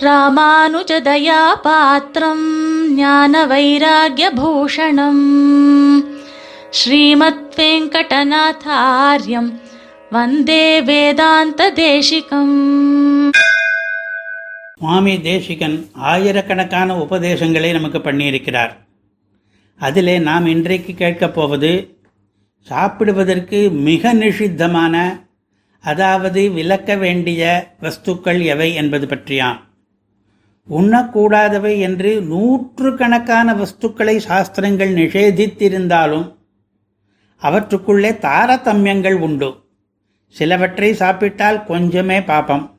ராமானுஜதயாபாத்திரம் ஞான வைராகியபூஷணம் ஸ்ரீமத் வெங்கடநாதாரியம் வந்தே வேதாந்த தேசிகம் சுவாமி தேசிகன் ஆயிரக்கணக்கான உபதேசங்களை நமக்கு பண்ணியிருக்கிறார். அதிலே நாம் இன்றைக்கு கேட்கப் போவது சாப்பிடுவதற்கு மிக நிஷித்தமான அதாவது விளக்க வேண்டிய வஸ்துக்கள் எவை என்பது பற்றியாம். உண்ணக்கூடாதவை என்று நூற்று கணக்கான வஸ்துக்களை சாஸ்திரங்கள் நிஷேதித்திருந்தாலும் அவற்றுக்குள்ளே தாரதமியங்கள் உண்டு. சிலவற்றை சாப்பிட்டால் கொஞ்சமே பாபம்.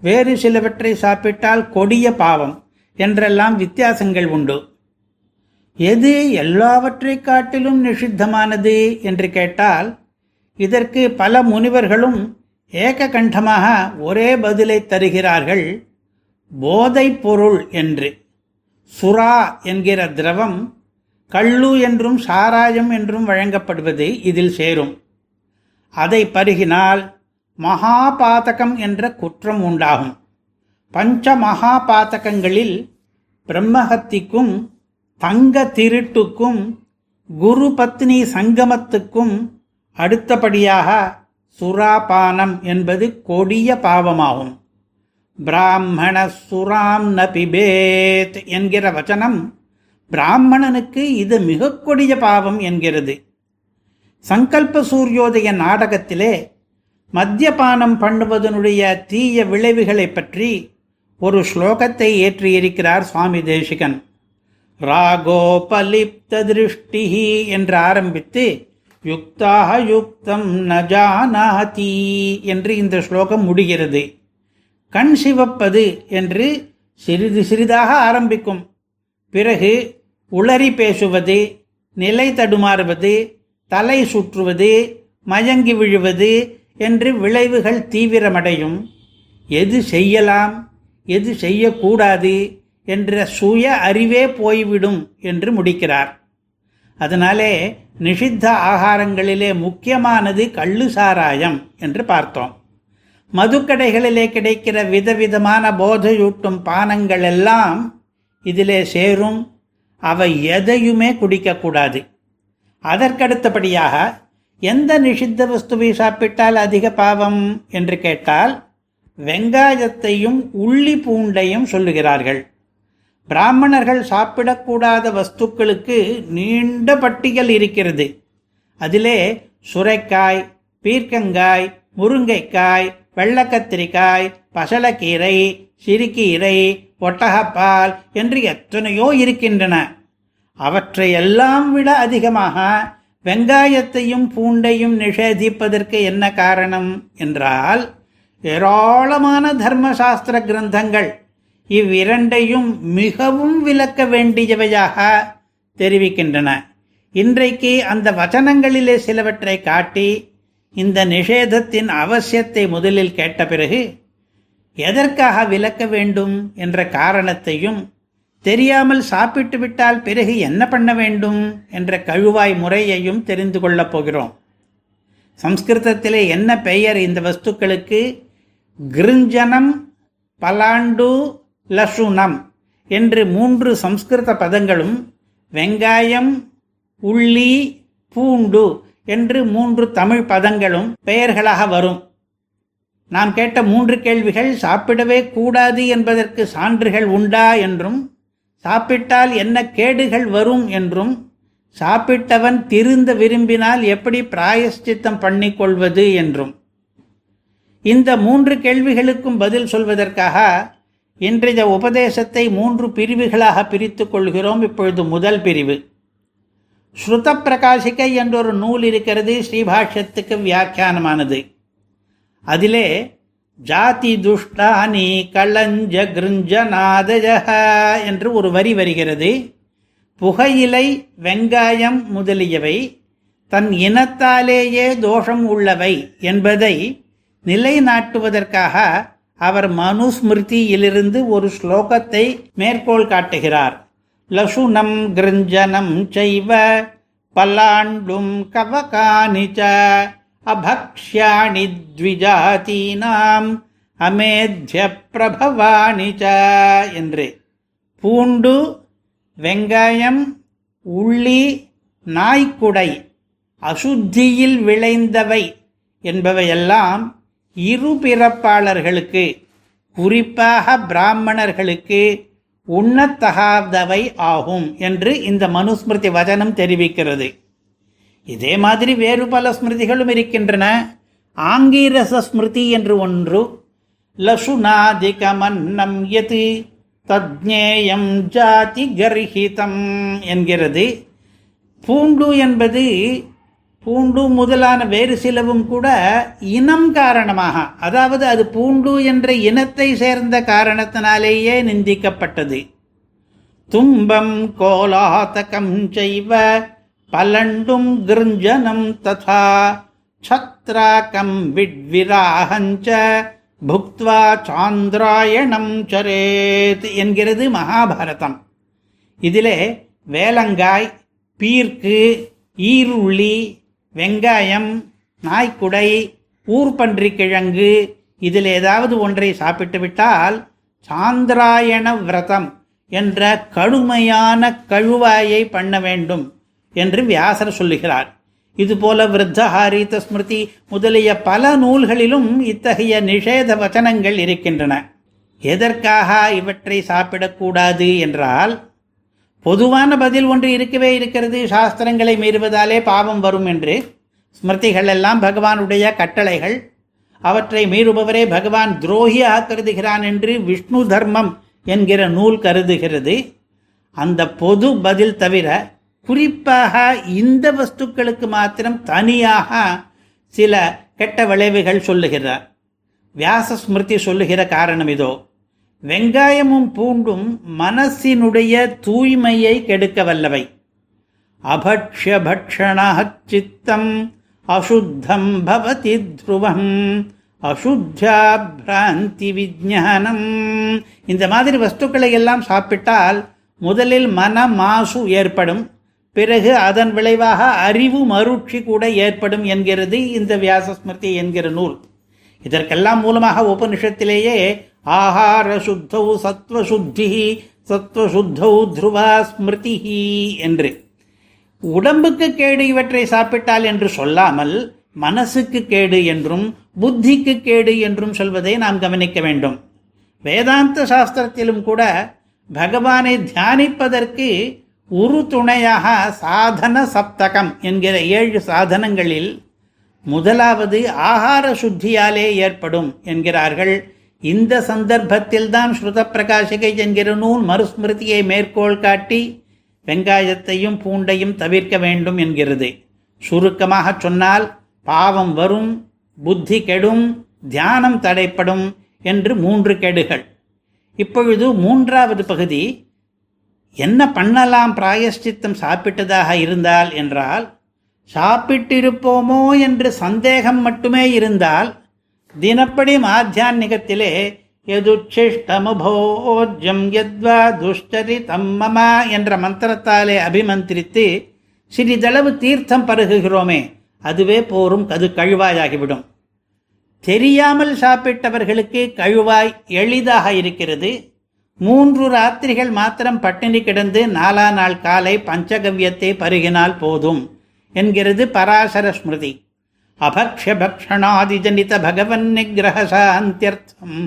வேறு சிலவற்றை சாப்பிட்டால் கொடிய பாவம் என்றெல்லாம் வித்தியாசங்கள் உண்டு. எது எல்லாவற்றை காட்டிலும் நிஷித்தமானது என்று கேட்டால் இதற்கு பல முனிவர்களும் ஏக கண்டமாக ஒரே பதிலை தருகிறார்கள். போதைப் பொருள் என்று. சுறா என்கிற திரவம் கள்ளு என்றும் சாராயம் என்றும் வழங்கப்படுவது இதில் சேரும். அதை பருகினால் மகாபாதகம் என்ற குற்றம் உண்டாகும். பஞ்ச மகாபாதகங்களில் பிரம்மஹத்திக்கும் தங்க திருட்டுக்கும் குரு பத்னி சங்கமத்துக்கும் அடுத்தபடியாக சுராபானம் என்பது கொடிய பாவமாகும். பிராமண சுராம் ந பிபேத் என்கிற வச்சனம் பிராமணனுக்கு இது மிக கொடிய பாவம் என்கிறது. சங்கல்ப சூரியோதய நாடகத்திலே மத்தியபானம் பண்ணுவதனுடைய தீய விளைவுகளை பற்றி ஒரு ஸ்லோகத்தை ஏற்றியிருக்கிறார் சுவாமி தேசிகன். ராகோபலிப்த திருஷ்டி என்று ஆரம்பித்து யுக்தாக யுக்தம் நஜானாதி என்று இந்த ஸ்லோகம் முடிகிறது. கண் சிவப்பது என்று சிறிது சிறிதாக ஆரம்பிக்கும். பிறகு உளறி பேசுவது நிலை தடுமாறுவது தலை சுற்றுவது மயங்கி விழுவது என்று விளைவுகள் தீவிரமடையும். எது செய்யலாம் எது செய்யக்கூடாது என்ற சுய அறிவே போய்விடும் என்று முடிக்கிறார். அதனாலே நிஷித்த ஆகாரங்களிலே முக்கியமானது கள்ளு சாராயம் என்று பார்த்தோம். மதுக்கடைகளிலே கிடைக்கிற விதவிதமான போதையூட்டும் பானங்கள் எல்லாம் இதிலே சேரும். அவை எதையுமே குடிக்கக்கூடாது. அதற்கடுத்தபடியாக எந்த நிஷித்த வஸ்துவை சாப்பிட்டால் அதிக பாவம் என்று கேட்டால் வெங்காயத்தையும் உள்ளி பூண்டையும் சொல்லுகிறார்கள். பிராமணர்கள் சாப்பிடக்கூடாத வஸ்துக்களுக்கு நீண்ட பட்டியல் இருக்கிறது. அதிலே சுரைக்காய் பீர்க்கங்காய் முருங்கைக்காய் வெள்ளக்கத்திரிக்காய் பசலக்கீரை சிறுகீரை ஒட்டகப்பால் என்று எத்தனையோ இருக்கின்றன. அவற்றை எல்லாம் விட அதிகமாக வெங்காயத்தையும் பூண்டையும் நிஷேதிப்பதற்கு என்ன காரணம் என்றால் ஏராளமான தர்மசாஸ்திர கிரந்தங்கள் இவ்விரண்டையும் மிகவும் விளக்க வேண்டியவையாக தெரிவிக்கின்றன. இன்றைக்கு அந்த வச்சனங்களிலே சிலவற்றை காட்டி இந்த நிஷேதத்தின் அவசியத்தை முதலில் கேட்ட பிறகு எதற்காக விளக்க வேண்டும் என்ற காரணத்தையும் தெரியாமல் சாப்பிட்டு விட்டால் பிறகு என்ன பண்ண வேண்டும் என்ற கழுவாய் முறையையும் தெரிந்து கொள்ளப் போகிறோம். சம்ஸ்கிருதத்திலே என்ன பெயர் இந்த வஸ்துக்களுக்கு? கிருஞ்சனம் பலாண்டு லசுனம் என்று மூன்று சம்ஸ்கிருத பதங்களும் வெங்காயம் உள்ளி பூண்டு என்று மூன்று தமிழ் பதங்களும் பெயர்களாக வரும். நாம் கேட்ட மூன்று கேள்விகள் சாப்பிடவே கூடாது என்பதற்கு சான்றுகள் உண்டா என்றும் சாப்பிட்டால் என்ன கேடுகள் வரும் என்றும் சாப்பிட்டவன் திருந்த விரும்பினால் எப்படி பிராயஷ்சித்தம் பண்ணிக்கொள்வது என்றும். இந்த மூன்று கேள்விகளுக்கும் பதில் சொல்வதற்காக இன்றைய உபதேசத்தை மூன்று பிரிவுகளாக பிரித்துக் கொள்கிறோம். இப்பொழுது முதல் பிரிவு. ஸ்ருத பிரகாசிக்கை என்றொரு நூல் இருக்கிறது ஸ்ரீபாஷ்யத்துக்கு வியாக்கியானமானது. அதிலே ஜாதி துஷ்டானி களஞ்ச கிருஞ்சநாதஜ என்று ஒரு வரி வருகிறது. புகையிலை வெங்காயம் முதலியவை தன் இனத்தாலேயே தோஷம் உள்ளவை என்பதை நிலைநாட்டுவதற்காக அவர் மனுஸ்மிருதியிலிருந்து ஒரு ஸ்லோகத்தை மேற்கோள் காட்டுகிறார். லசுனம் கிருஞ்சனம் செய்வ பல்லாண்டும் கவகானி ச அபக்ஷ்யாணி த்விஜாதீனாம் அமேத்ய பிரபவாணி என்று. பூண்டு வெங்காயம் உள்ளி நாய்க்குடை அசுத்தியில் விளைந்தவை என்பவையெல்லாம் இரு பிறப்பாளர்களுக்கு குறிப்பாக பிராமணர்களுக்கு உண்ணத்தகாதவை ஆகும் என்று இந்த மனுஸ்மிருதி வச்சனம் தெரிவிக்கிறது. இதே மாதிரி வேறு பல ஸ்மிருதிகளும் இருக்கின்றன. ஆங்கீரச ஸ்மிருதி என்று ஒன்று லசுனாதிகமன்னம் எது தத்ஞேயம் ஜாதி கர்ஹிதம் என்கிறது. பூண்டு என்பது பூண்டு முதலான வேறு சிலவும் கூட இனம் காரணமாக அதாவது அது பூண்டு என்ற இனத்தை சேர்ந்த காரணத்தினாலேயே நிந்திக்கப்பட்டது. தும்பம் கோலாத்தகம் செய்வ பலண்டும் கிருஞ்சனம் ததா சத்ராக்கம் விட்விராகஞ்ச புக்வா சாந்திராயணம் சரேத் என்கிறது மகாபாரதம். இதிலே வேலங்காய் பீர்க்கு ஈருள்ளி வெங்காயம் நாய்க்குடை ஊர்பன்றி கிழங்கு இதில் ஏதாவது ஒன்றை சாப்பிட்டு விட்டால் சாந்திராயண விரதம் என்ற கடுமையான கழுவாயை பண்ண வேண்டும் என்று வியாசர் சொல்லுகிறார். இதுபோல விருத்தஹாரித ஸ்மிருதி முதலிய பல நூல்களிலும் இத்தகைய நிஷேத வச்சனங்கள் இருக்கின்றன. எதற்காக இவற்றை சாப்பிடக்கூடாது என்றால் பொதுவான பதில் ஒன்று இருக்கவே இருக்கிறது. சாஸ்திரங்களை மீறுவதாலே பாவம் வரும் என்று. ஸ்மிருதிகள் எல்லாம் பகவானுடைய கட்டளைகள். அவற்றை மீறுபவரே பகவான் துரோகியாக கருதுகிறான் என்று விஷ்ணு தர்மம் என்கிற நூல் கருதுகிறது. அந்த பொது பதில் தவிர குறிப்பாக இந்த வஸ்துக்களுக்கு மாத்திரம் தனியாக சில கெட்ட விளைவுகள் சொல்லுகிறார். வியாச ஸ்மிருதி சொல்லுகிற காரணம் இதோ. வெங்காயமும் பூண்டும் மனசினுடைய தூய்மையை கெடுக்க வல்லவை. அபக்ஷ பக்ஷணா சித்தம் அசுத்தம் பவதி த்ருவம் அசுத்தா பிராந்தி விஜானம் இந்த மாதிரி வஸ்துக்களை எல்லாம் சாப்பிட்டால் முதலில் மன மாசு ஏற்படும். பிறகு அதன் விளைவாக அறிவு மருட்சி கூட ஏற்படும் என்கிறது இந்த வியாசஸ்மிருதி என்கிற நூல். இதற்கெல்லாம் மூலமாக உபனிஷத்திலேயே ஆஹார சுத்தௌ சத்வசுத்தி சத்வசுத்தௌ துருவா ஸ்மிருதி என்று. உடம்புக்கு கேடு இவற்றை சாப்பிட்டால் என்று சொல்லாமல் மனசுக்கு கேடு என்றும் புத்திக்கு கேடு என்றும் சொல்வதை நாம் கவனிக்க வேண்டும். வேதாந்த சாஸ்திரத்திலும் கூட பகவானை தியானிப்பதற்கு உரு துணையாக சாதன சப்தகம் என்கிற ஏழு சாதனங்களில் முதலாவது ஆகார சுத்தியாலே ஏற்படும் என்கிறார்கள் இந்த சந்தர்ப்பத்தில்தான் ஸ்ருத பிரகாசிகை என்கிற நூல் மறுஸ்மிருதியை மேற்கோள் காட்டி வெங்காயத்தையும் பூண்டையும் தவிர்க்க வேண்டும் என்கிறது. சுருக்கமாக சொன்னால் பாவம் வரும் புத்தி கெடும் தியானம் தடைப்படும் என்று மூன்று கெடுகள். இப்பொழுது மூன்றாவது பகுதி என்ன பண்ணலாம் பிராயஷ்சித்தம் சாப்பிட்டதாக இருந்தால் என்றால் சாப்பிட்டிருப்போமோ என்று சந்தேகம் மட்டுமே இருந்தால் தினப்படி மாத்தியான்கத்திலே எதுச்சிஷ்டமுபோஜம் எத்வா துஷ்டரிதம் மமா என்ற மந்திரத்தாலே அபிமந்திரித்து சிறிதளவு தீர்த்தம் பருகுகிறோமே அதுவே போரும் அது கழுவாயாகிவிடும். தெரியாமல் சாப்பிட்டவர்களுக்கு கழுவாய் எளிதாக இருக்கிறது. மூன்று ராத்திரிகள் மாத்திரம் பட்டினி கிடந்து நாலா நாள் காலை பஞ்சகவ்யத்தை பருகினால் போதும் என்கிறது பராசர ஸ்மிருதி. அபக்ஷபக்ஷணாதிஜனித பகவன் நிகிரகசாந்தியர்த்தம்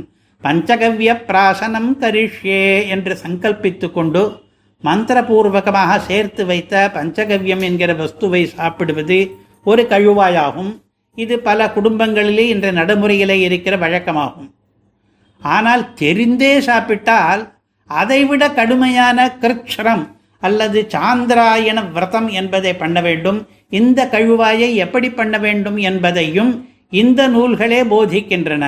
பஞ்சகவ்ய பிராசனம் கரிஷ்யே என்று சங்கல்பித்து கொண்டு மந்திரபூர்வகமாக சேர்த்து வைத்த பஞ்சகவ்யம் என்கிற வஸ்துவை சாப்பிடுவது ஒரு கழுவாயாகும். இது பல குடும்பங்களிலே இன்ற நடைமுறையிலே இருக்கிற வழக்கமாகும். ஆனால் தெரிந்தே சாப்பிட்டால் அதைவிட கடுமையான கிருக்ஷரம் அல்லது சாந்திராயண விரதம் என்பதை பண்ண வேண்டும். இந்த கழுவாயை எப்படி பண்ண வேண்டும் என்பதையும் இந்த நூல்களே போதிக்கின்றன.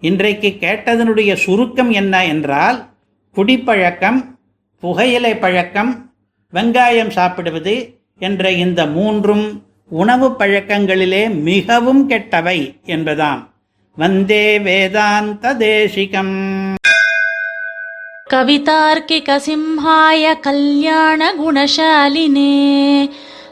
இன்றைக்கு கேட்டதனுடைய சுருக்கம் என்ன என்றால் குடிப்பழக்கம் புகையிலை பழக்கம் வெங்காயம் சாப்பிடுவது என்ற இந்த மூன்றும் உணவு பழக்கங்களிலே மிகவும் கெட்டவை என்பதாம். வந்தே வேதாந்த தேசிகம். கவிதார்க்கிக சிம்ஹாய கல்யாண குணசாலினே.